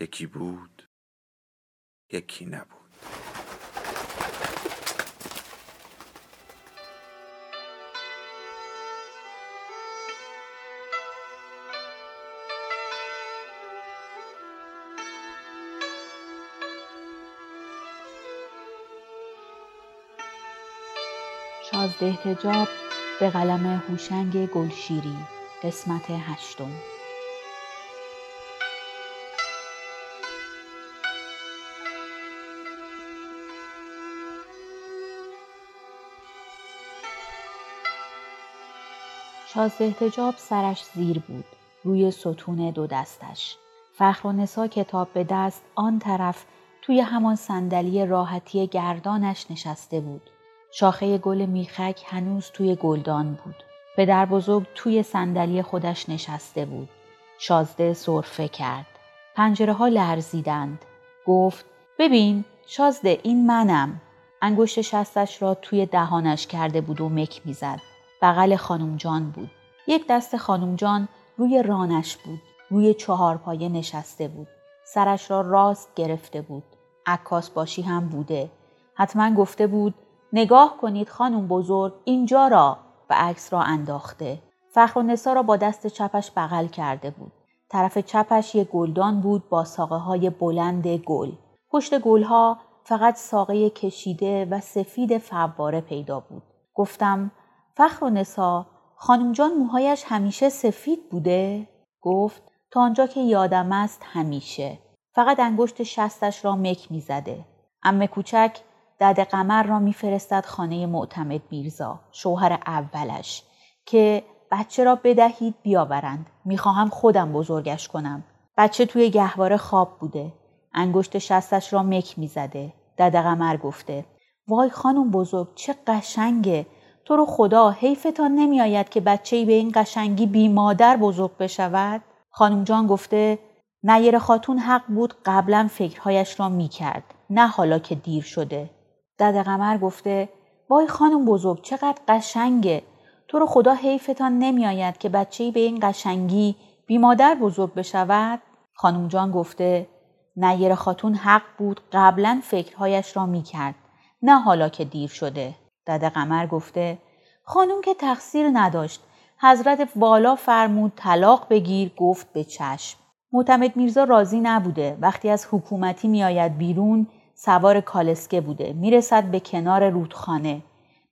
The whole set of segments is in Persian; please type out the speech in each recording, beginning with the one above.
یکی بود یکی نبود. شازده احتجاب به قلم هوشنگ گلشیری قسمت هشتم. شازده احتجاب سرش زیر بود روی ستون دو دستش فخر و نسا کتاب به دست آن طرف توی همان صندلی راحتی گردانش نشسته بود شاخه گل میخک هنوز توی گلدان بود. پدر بزرگ توی صندلی خودش نشسته بود. شازده سرفه کرد. پنجره ها لرزیدند. گفت ببین شازده این منم. انگشت شستش را توی دهانش کرده بود و مک می‌زد. بغل خانم جان بود. یک دست خانم جان روی رانش بود. روی چهار پایه نشسته بود. سرش را راست گرفته بود. عکاس باشی هم بوده. حتما گفته بود نگاه کنید خانم بزرگ اینجا را و عکس را انداخته. فخر و نسا را با دست چپش بغل کرده بود. طرف چپش یک گلدان بود با ساقه های بلند گل. پشت گلها فقط ساقه کشیده و سفید فواره پیدا بود. گفتم فخر و نسا خانم جان موهایش همیشه سفید بوده؟ گفت تا آنجا که یادم است همیشه. فقط انگشت شستش را مک می‌زده. امه کوچک دد قمر را میفرستد خانه معتمد میرزا شوهر اولش که بچه را بدهید بیاورند می‌خواهم خودم بزرگش کنم بچه توی گهواره خواب بوده انگشت شستش را مک می‌زده دد قمر گفته وای خانم بزرگ چه قشنگه تو رو خدا حیفتان نمیآید که بچه به این قشنگی بی مادر بزرگ بشود؟ خانم جان گفته نیر خاتون حق بود قبلا فکرهایش را می‌کرد نه حالا که دیر شده. دد قمر گفته وای خانم بزرگ چقدر قشنگه! تو رو خدا حیفتان نمیآید که بچه به این قشنگی بی مادر بزرگ بشود؟ خانم جان گفته نیر خاتون حق بود قبلا فکرهایش را می‌کرد نه حالا که دیر شده. دد قمر گفته خانم که تقصیر نداشت. حضرت والا فرمود طلاق بگیر گفت به چشم. معتمد میرزا راضی نبوده. وقتی از حکومتی میآید بیرون سوار کالسکه بوده. می‌رسد به کنار رودخانه.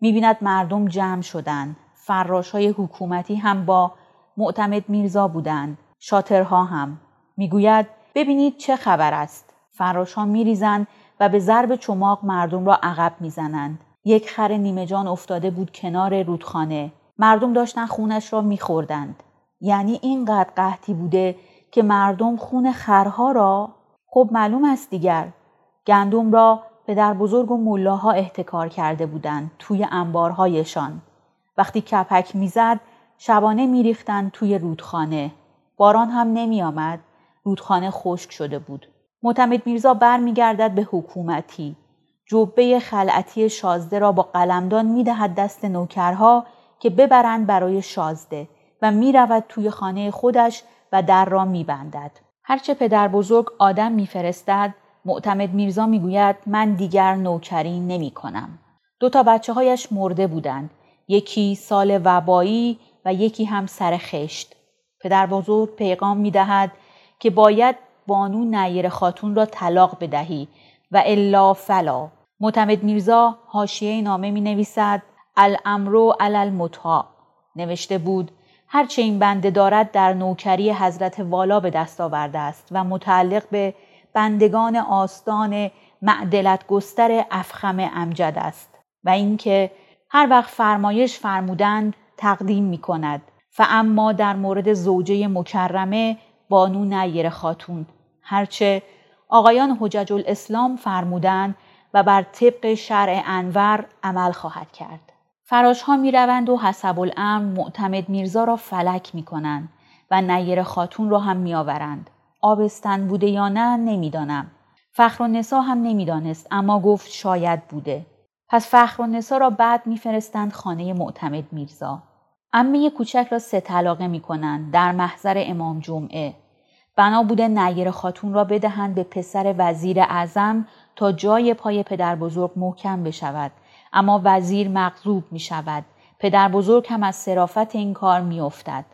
می‌بیند مردم جمع شدند فراش های حکومتی هم با معتمد میرزا بودند شاترها هم. می‌گوید ببینید چه خبر است. فراش ها میریزند و به ضرب چماق مردم را عقب می‌زنند. یک خر نیمه جان افتاده بود کنار رودخانه مردم داشتن خونش را میخوردند یعنی اینقدر قحطی بوده که مردم خون خرها را خب معلوم است دیگر گندم را پدر بزرگ و ملاها احتکار کرده بودند توی انبارهایشان. وقتی کپک می‌زد شبانه میریختند توی رودخانه. باران هم نمی آمد. رودخانه خشک شده بود. معتمد میرزا برمیگردد به حکومتی. جبه خلعتی شازده را با قلمدان می‌دهد دست نوکرها که ببرند برای شازده و می‌رود توی خانه خودش و در را میبندد. هرچه پدر بزرگ آدم میفرستد معتمد میرزا می‌گوید من دیگر نوکری نمی کنم. دو تا بچه هایش مرده بودند. یکی سال وبایی و یکی هم سر خشت. پدر بزرگ پیغام می دهد که باید بانو نیر خاتون را طلاق بدهی و الا فلا. معتمد میرزا حاشیه نامه می نویسد الامرو علل نوشته بود هرچه این بنده دارد در نوکری حضرت والا به دست آورده است و متعلق به بندگان آستان معدلت گستر افخم امجد است و اینکه هر وقت فرمایش فرمودند تقدیم می کند و اما در مورد زوجه مکرمه بانو نیر خاتون. هرچه آقایان حجج الاسلام فرمودند و بر طبق شرع انور عمل خواهد کرد. فراش ها می روند و حسب الامر معتمد میرزا را فلک می کنند و نیر خاتون را هم می آورند. آبستن بوده یا نه نمی‌دانم. فخر و نسا هم نمی‌دانست اما گفت شاید بوده. پس فخر و نسا را بعد میفرستند خانه معتمد میرزا. امه کوچک را سه طلاقه می کنند در محضر امام جمعه. بنا بوده نیر خاتون را بدهند به پسر وزیر اعظم تا جای پای پدر بزرگ محکم بشود. اما وزیر مغضوب می شود. پدر بزرگ هم از صرافت این کار می افتد.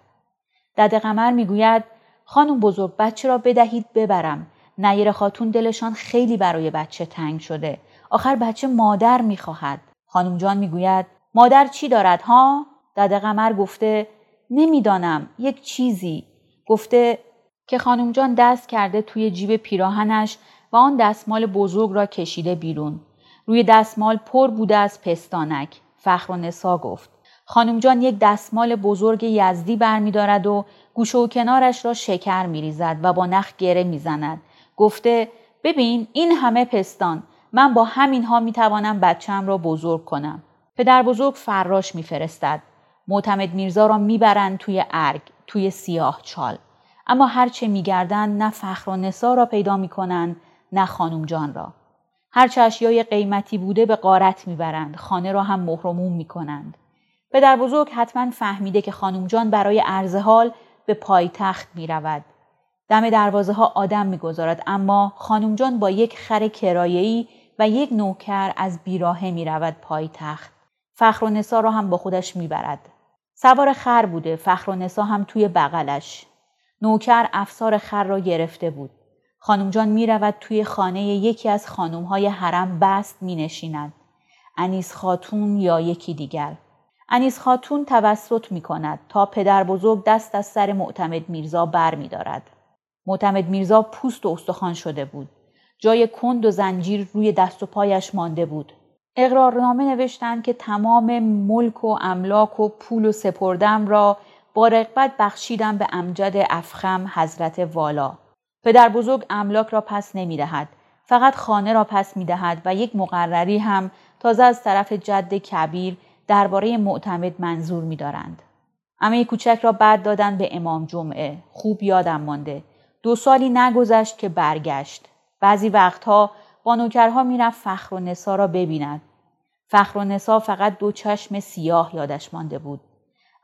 دد قمر می گوید خانم بزرگ بچه را بدهید ببرم. نیر خاتون دلشان خیلی برای بچه تنگ شده. آخر بچه مادر می خواهد. خانم جان می گوید مادر چی دارد ها؟ دد قمر گفته نمی‌دانم یک چیزی. گفته که خانم جان دست کرده توی جیب پیراهنش و آن دستمال بزرگ را کشیده بیرون. روی دستمال پر بوده از پستانک. فخر و نسا گفت. خانم جان یک دستمال بزرگ یزدی برمیدارد و گوشه و کنارش را شکر میریزد و با نخ گره می‌زند. گفته ببین این همه پستان من با همینها می‌توانم بچم را بزرگ کنم. پدر بزرگ فراش میفرستد. معتمد میرزا را می‌برند توی ارگ، توی سیاه چال. اما هرچه میگردند نه فخر و نسا را پیدا می‌کنند نه خانم جان را. هرچه اشیای قیمتی بوده به قارت می‌برند خانه را هم مهرموم می‌کنند. پدر بزرگ حتما فهمیده که خانم جان برای عرض حال به پایتخت می‌رود. دم دروازه ها آدم می‌گذارد اما خانم جان با یک خر کرایه‌ای و یک نوکر از بیراهه می‌رود پایتخت. فخر و نسا را هم با خودش می‌برد. سوار خر بوده فخر و نسا هم توی بغلش. نوکر افسار خر را گرفته بود. خانم جان می رود توی خانه یکی از خانم های حرم بست می نشیند. انیس خاتون یا یکی دیگر. انیس خاتون توسط می کند تا پدر بزرگ دست از سر معتمد میرزا بر می دارد. معتمد میرزا پوست و استخوان شده بود. جای کند و زنجیر روی دست و پایش مانده بود. اقرارنامه نوشتند که تمام ملک و املاک و پول و سپردم را با رقبت بخشیدم به امجد افخم حضرت والا. پدر بزرگ املاک را پس نمی دهد. فقط خانه را پس می دهد و یک مقرری هم تازه از طرف جد کبیر درباره معتمد منظور می دارند. امه کوچک را بعد دادن به امام جمعه. خوب یادم مانده. دو سالی نگذشت که برگشت. بعضی وقتها با نوکرها می‌رفت فخر و نسا را ببیند. فخر و نسا فقط دو چشم سیاه یادش مانده بود.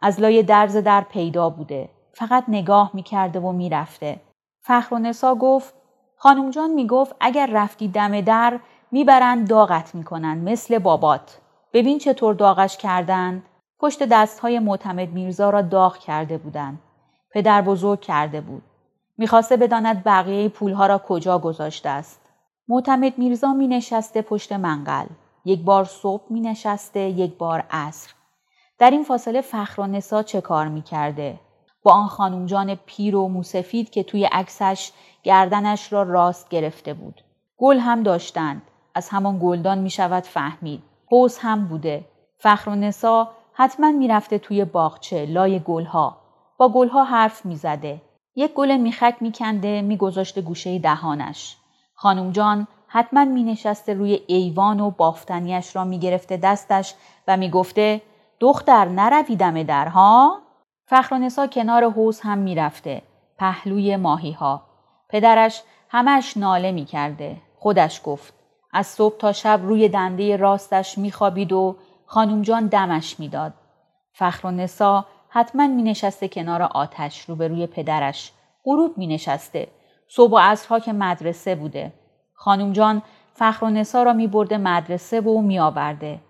از لای درز در پیدا بوده. فقط نگاه می‌کرده و می‌رفته. فخر و نسا گفت خانم جان می‌گفت اگر رفتی دم در می‌برند داغت می‌کنند مثل بابات. ببین چطور داغش کردند پشت دست های معتمد میرزا را داغ کرده بودند پدر بزرگ کرده بود. می‌خواسته بداند بقیه پولها را کجا گذاشته است. معتمد میرزا می نشسته پشت منقل. یک بار صبح می نشسته یک بار عصر. در این فاصله فخر و نسا چه کار می کرده؟ با آن خانومجان پیر و موسفید که توی عکسش گردنش را راست گرفته بود. گل هم داشتند. از همان گلدان می شود فهمید. حوز هم بوده. فخر و نسا حتما می‌رفته توی باغچه لای گلها. با گلها حرف می‌زده. یک گل میخک میکنده میگذاشته گوشه دهانش. خانم جان حتما می نشسته روی ایوان و بافتنیش را می گرفته دستش و می گفته دختر نروی دم درها؟ فخر کنار حوز هم می‌رفته. پهلوی ماهی ها. پدرش همش ناله می کرده. خودش گفت. از صبح تا شب روی دنده راستش میخوابید و خانم جان دمش می‌داد. نسا حتما می نشسته کنار آتش روبروی پدرش. غروب می نشسته. صبح و عصرها که مدرسه بوده. خانم جان فخر و نسا را می برده مدرسه و می آورده.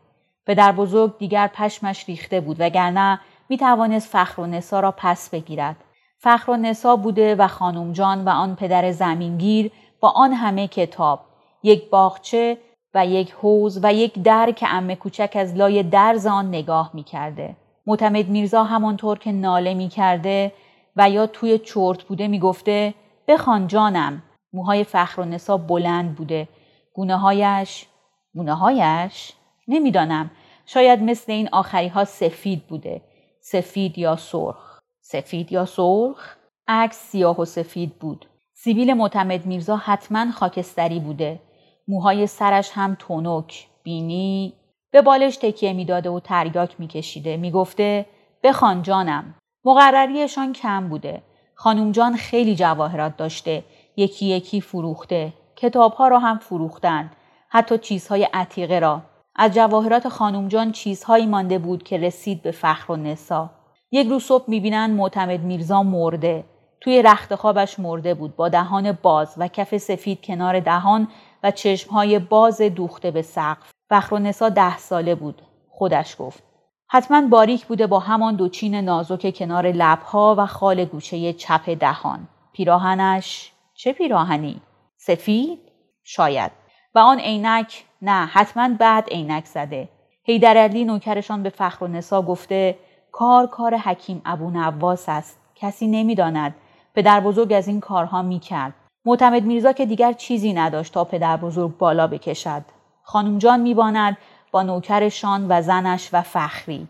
پدر بزرگ دیگر پشمش ریخته بود وگرنه می توانست فخر و نسا را پس بگیرد. فخر و نسا بوده و خانم جان و آن پدر زمینگیر با آن همه کتاب، یک باغچه و یک حوز و یک در که امه کوچک از لای درز آن نگاه می کرده. معتمد میرزا همانطور که ناله می کرده و یا توی چرت بوده می گفته بخوان جانم. موهای فخر و نسا بلند بوده. گونه هایش گونه هایش؟ نمی‌دانم. شاید مثل این آخری ها سفید بوده. سفید یا سرخ. سفید یا سرخ؟ عکس سیاه و سفید بود. سیبیل معتمد میرزا حتما خاکستری بوده. موهای سرش هم تونک بینی. به بالش تکیه می‌داده و تریاک میکشیده. می‌گفته بخوان جانم. مقرریشان کم بوده. خانم جان خیلی جواهرات داشته. یکی یکی فروخته. کتابها را هم فروختند حتی چیزهای عتیقه را. از جواهرات خانم جان چیزهایی مانده بود که رسید به فخر و نسا. یک روز صبح می‌بینن معتمد میرزا مرده. توی رخت خوابش مرده بود با دهان باز و کف سفید کنار دهان و چشمهای باز دوخته به سقف. فخر و نسا ده ساله بود خودش گفت. حتما باریک بوده با همان دو چین نازک کنار لبها و خال گوشه چپ دهان. پیراهنش چه پیراهنی؟ سفید؟ شاید. و آن عینک نه حتما بعد عینک زده. حیدرعلی نوکرشان به فخر و نسا گفته کار کار حکیم ابو نواس است. کسی نمی‌داند. پدر بزرگ از این کارها می‌کرد. معتمد میرزا که دیگر چیزی نداشت تا پدر بزرگ بالا بکشد. خانم جان میباند با نوکرشان و زنش و فخری.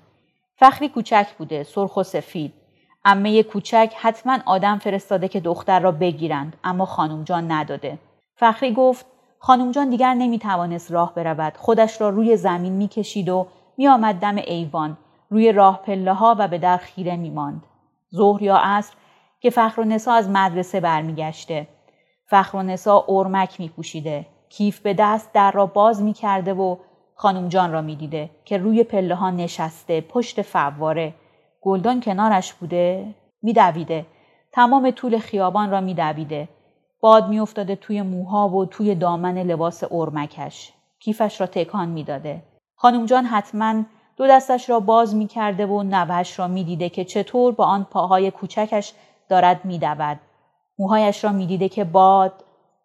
فخری کوچک بوده سرخ و سفید. امه کوچک حتما آدم فرستاده که دختر را بگیرند اما خانم جان نداده. فخری گفت خانم جان دیگر نمی توانست راه برود خودش را روی زمین می کشید و می آمد دم ایوان روی راه پله ها و به در خیره می ماند. ظهر یا عصر که فخر و نسا از مدرسه برمیگشته فخر و نسا ارمک می پوشیده کیف به دست در را باز می کرده و خانم جان را می دیده که روی پله ها نشسته پشت فواره گلدان کنارش بوده می دویده. تمام طول خیابان را می دویده. باد میافتاده توی موها و توی دامن لباس ارمکش. کیفش را تکان می‌داده. خانم جان حتما دو دستش را باز می‌کرده و نوهش را می‌دیده که چطور با آن پاهای کوچکش دارد میدود. موهایش را می‌دیده که باد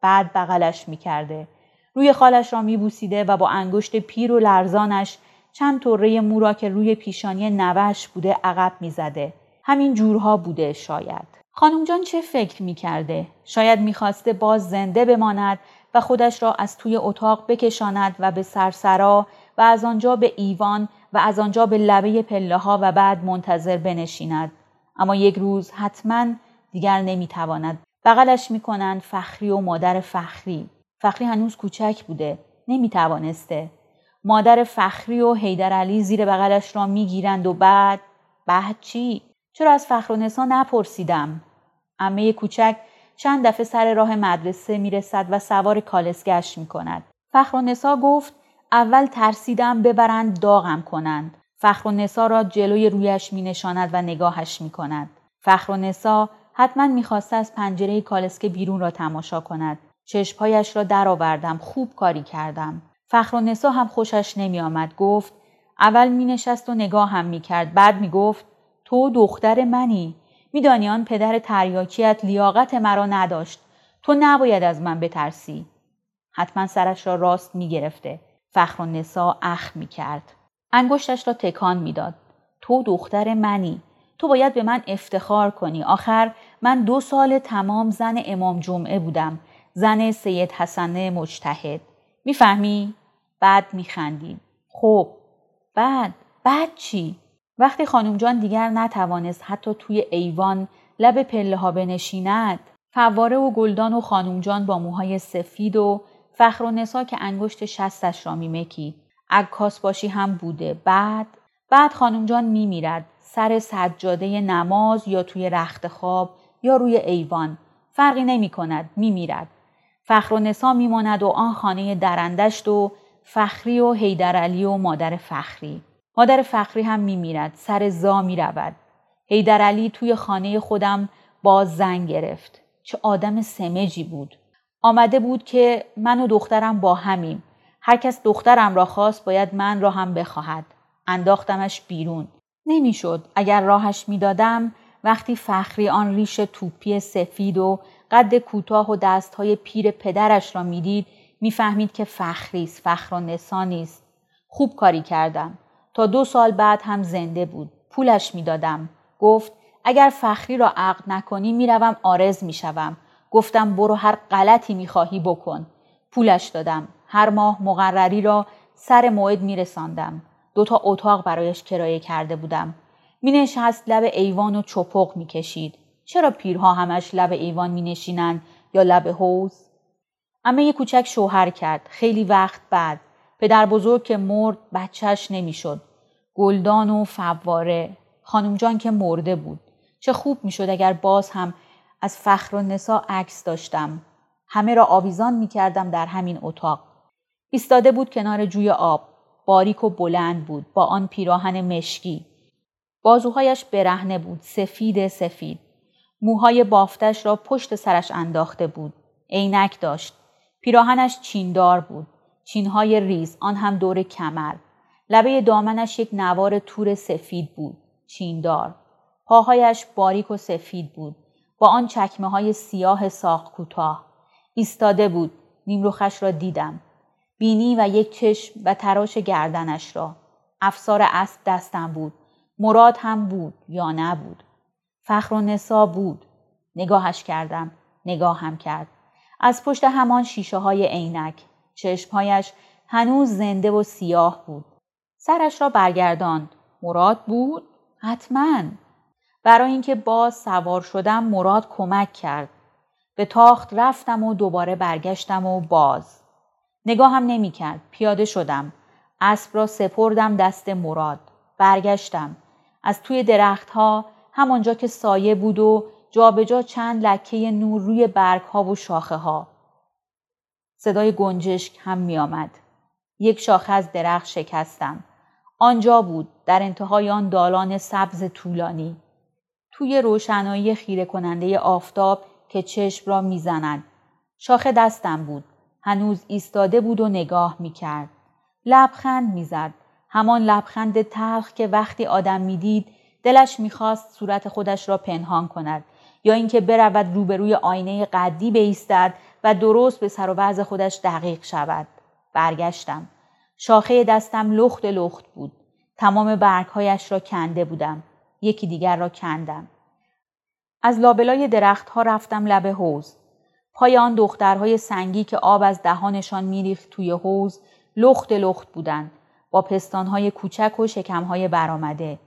بعد بغلش می‌کرده. روی خالش را میبوسیده و با انگشت پیر و لرزانش چند طره مو را که روی پیشانی نوش بوده عقب می‌زده. همین جورها بوده شاید. خانم جان چه فکر می کرده؟ شاید می‌خواسته باز زنده بماند و خودش را از توی اتاق بکشاند و به سرسرا و از آنجا به ایوان و از آنجا به لبه پله ها و بعد منتظر بنشیند. اما یک روز حتما دیگر نمی‌تواند. بغلش می‌کنند فخری و مادر فخری. فخری هنوز کوچک بوده. نمی‌توانسته. مادر فخری و حیدر علی زیر بغلش را می‌گیرند و بعد بعد چی؟ چرا از فخر و نسا نپرسیدم؟ امه کوچک چند دفعه سر راه مدرسه می‌رسد و سوار کالس گشت می کند. فخر و نسا گفت اول ترسیدم ببرند داغم کنند. فخر و نسا را جلوی رویش می نشاند و نگاهش می کند. فخر و نسا حتما می‌خواسته از پنجره کالسکه بیرون را تماشا کند. چشمهایش را درآوردم خوب کاری کردم. فخر و نسا هم خوشش نمی آمد. گفت اول می نشست و نگاه هم می کرد. بعد می گفت تو دختر منی. میدانی آن پدر تریاکیت لیاقت مرا نداشت. تو نباید از من بترسی. حتما سرش را راست می‌گرفته. فخر و نسا اخ می‌کرد. انگشتش را تکان می‌داد. تو دختر منی. تو باید به من افتخار کنی. آخر من دو سال تمام زن امام جمعه بودم. زن سید حسنه مجتهد. می‌فهمی؟ بعد میخندید خب بعد؟ بعد چی؟ وقتی خانم جان دیگر نتوانست حتی توی ایوان لب پله ها بنشیند فواره و گلدان و خانم جان با موهای سفید و فخر و نسا که انگشت شستش را میمکید عکاس باشی هم بوده. بعد بعد خانم جان میمیرد. سر سجاده نماز یا توی رخت خواب یا روی ایوان. فرقی نمی کند میمیرد. فخر و نسا میماند و آن خانه درندشت و فخری و حیدرعلی و مادر فخری. مادر فخری هم میمیرد سر زا می‌رود. حیدر علی توی خانه خودم باز زن گرفت. چه آدم سمجی بود. آمده بود که من و دخترم با همیم. هر کس دخترم را خواست باید من را هم بخواهد. انداختمش بیرون. نمی‌شد. اگر راهش می‌دادم وقتی فخری آن ریش توپی سفید و قد کوتاه و دستهای پیر پدرش را می‌دید می‌فهمید که فخریست فخر و نسا نیست. خوب کاری کردم. تا دو سال بعد هم زنده بود. پولش می‌دادم. گفت اگر فخری را عقد نکنی می‌روم آرز می‌شوم. گفتم برو هر غلطی می‌خواهی بکن. پولش دادم. هر ماه مقرری را سر موعد میرساندم. دو تا اتاق برایش کرایه کرده بودم. می نشست لب ایوان و چپق می کشید. چرا پیرها همش لب ایوان می نشینن یا لب حوز؟ اما یه کوچک شوهر کرد خیلی وقت بعد پدر بزرگ که مرد بچهش نمی‌شد. گلدان و فواره. خانم جان که مرده بود. چه خوب می‌شد اگر باز هم از فخر و نسا عکس داشتم. همه را آویزان می کردم در همین اتاق. ایستاده بود کنار جوی آب. باریک و بلند بود. با آن پیراهن مشکی. بازوهایش برهنه بود. سفید سفید. موهای بافتش را پشت سرش انداخته بود. عینک داشت. پیراهنش چیندار بود. چینهای ریز آن هم دور کمر. لبه دامنش یک نوار تور سفید بود چیندار. پاهایش باریک و سفید بود با آن چکمه های سیاه ساق کوتاه. ایستاده بود نیمروخش را دیدم. بینی و یک چشم و تراش گردنش را. افسار اسب دستم بود. مراد هم بود یا نبود فخر و نسا بود. نگاهش کردم. نگاهم کرد. از پشت همان شیشه های عینک. چشمهایش هنوز زنده و سیاه بود. سرش را برگرداند. مراد بود؟ حتما. برای اینکه باز سوار شدم مراد کمک کرد. به تاخت رفتم و دوباره برگشتم و باز. نگاهم نمی‌کرد پیاده شدم. اسب را سپردم دست مراد. برگشتم. از توی درختها همانجا که سایه بود و جابجا جا چند لکه نور روی برگ ها و شاخه ها. صدای گنجشک هم می آمد. یک شاخه از درخت شکستم. آنجا بود در انتهای آن دالان سبز طولانی. توی روشنایی خیره کننده آفتاب که چشم را می‌زند. شاخه دستم بود. هنوز ایستاده بود و نگاه می کرد. لبخند می‌زد. همان لبخند تلخ که وقتی آدم می‌دید دلش می‌خواست صورت خودش را پنهان کند یا اینکه برود روبروی آینه قدی بایستد و درست به سر و وضع خودش دقیق شود. برگشتم. شاخه دستم لخت لخت بود. تمام برگهایش را کنده بودم. یکی دیگر را کندم. از لابلای درختها رفتم لب حوز پای آن دخترهای سنگی که آب از دهانشان میریخت توی حوز لخت لخت بودند. با پستانهای کوچک و شکمهای برآمده.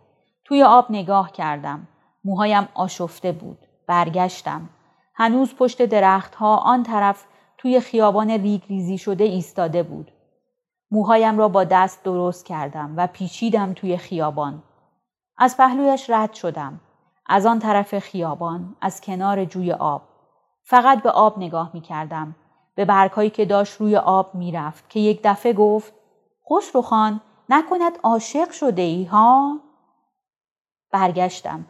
توی آب نگاه کردم. موهایم آشفته بود. برگشتم. هنوز پشت درختها آن طرف توی خیابان ریگ ریزی شده ایستاده بود. موهایم را با دست درست کردم و پیچیدم توی خیابان. از پهلویش رد شدم. از آن طرف خیابان از کنار جوی آب. فقط به آب نگاه می کردم به برگهایی که داشت روی آب می‌رفت که یک دفعه گفت خوش خان نکند عاشق شده ای ها؟ برگشتم.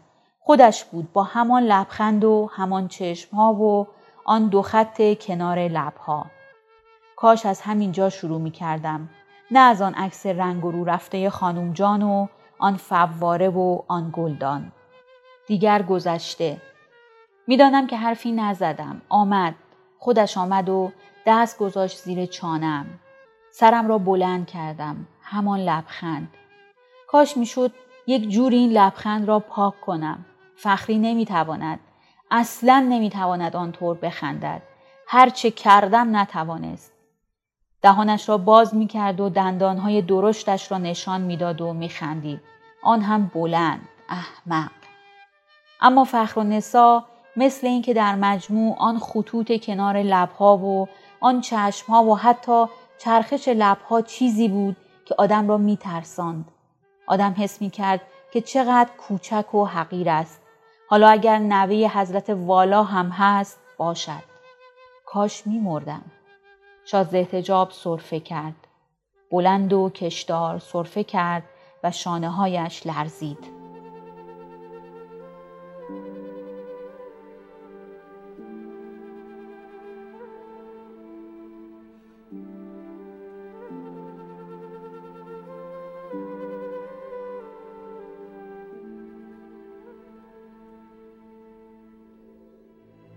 خودش بود با همان لبخند و همان چشم ها و آن دو خط کنار لبها. کاش از همینجا شروع می کردم. نه از آن عکس رنگ و رو رفته خانوم جان و آن فواره و آن گلدان. دیگر گذشته. می‌دانم که حرفی نزدم. آمد. خودش آمد و دست گذاشت زیر چانم. سرم را بلند کردم. همان لبخند. کاش می‌شد یک جوری این لبخند را پاک کنم. فخری نمی‌تواند. اصلا نمی‌تواند آنطور بخندد. هرچه کردم نتوانست. دهانش را باز می‌کرد و دندانهای درشتش را نشان می‌داد و میخندید. آن هم بلند. احمق. اما فخر و نسا مثل اینکه در مجموع آن خطوط کنار لبها و آن چشمها و حتی چرخش لبها چیزی بود که آدم را میترساند. آدم حس می کرد که چقدر کوچک و حقیر است. حالا اگر نوه حضرت والا هم هست باشد. کاش می مردم. شازده احتجاب صرفه کرد. بلند و کشدار صرفه کرد و شانه هایش لرزید.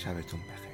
شبتون بخیر.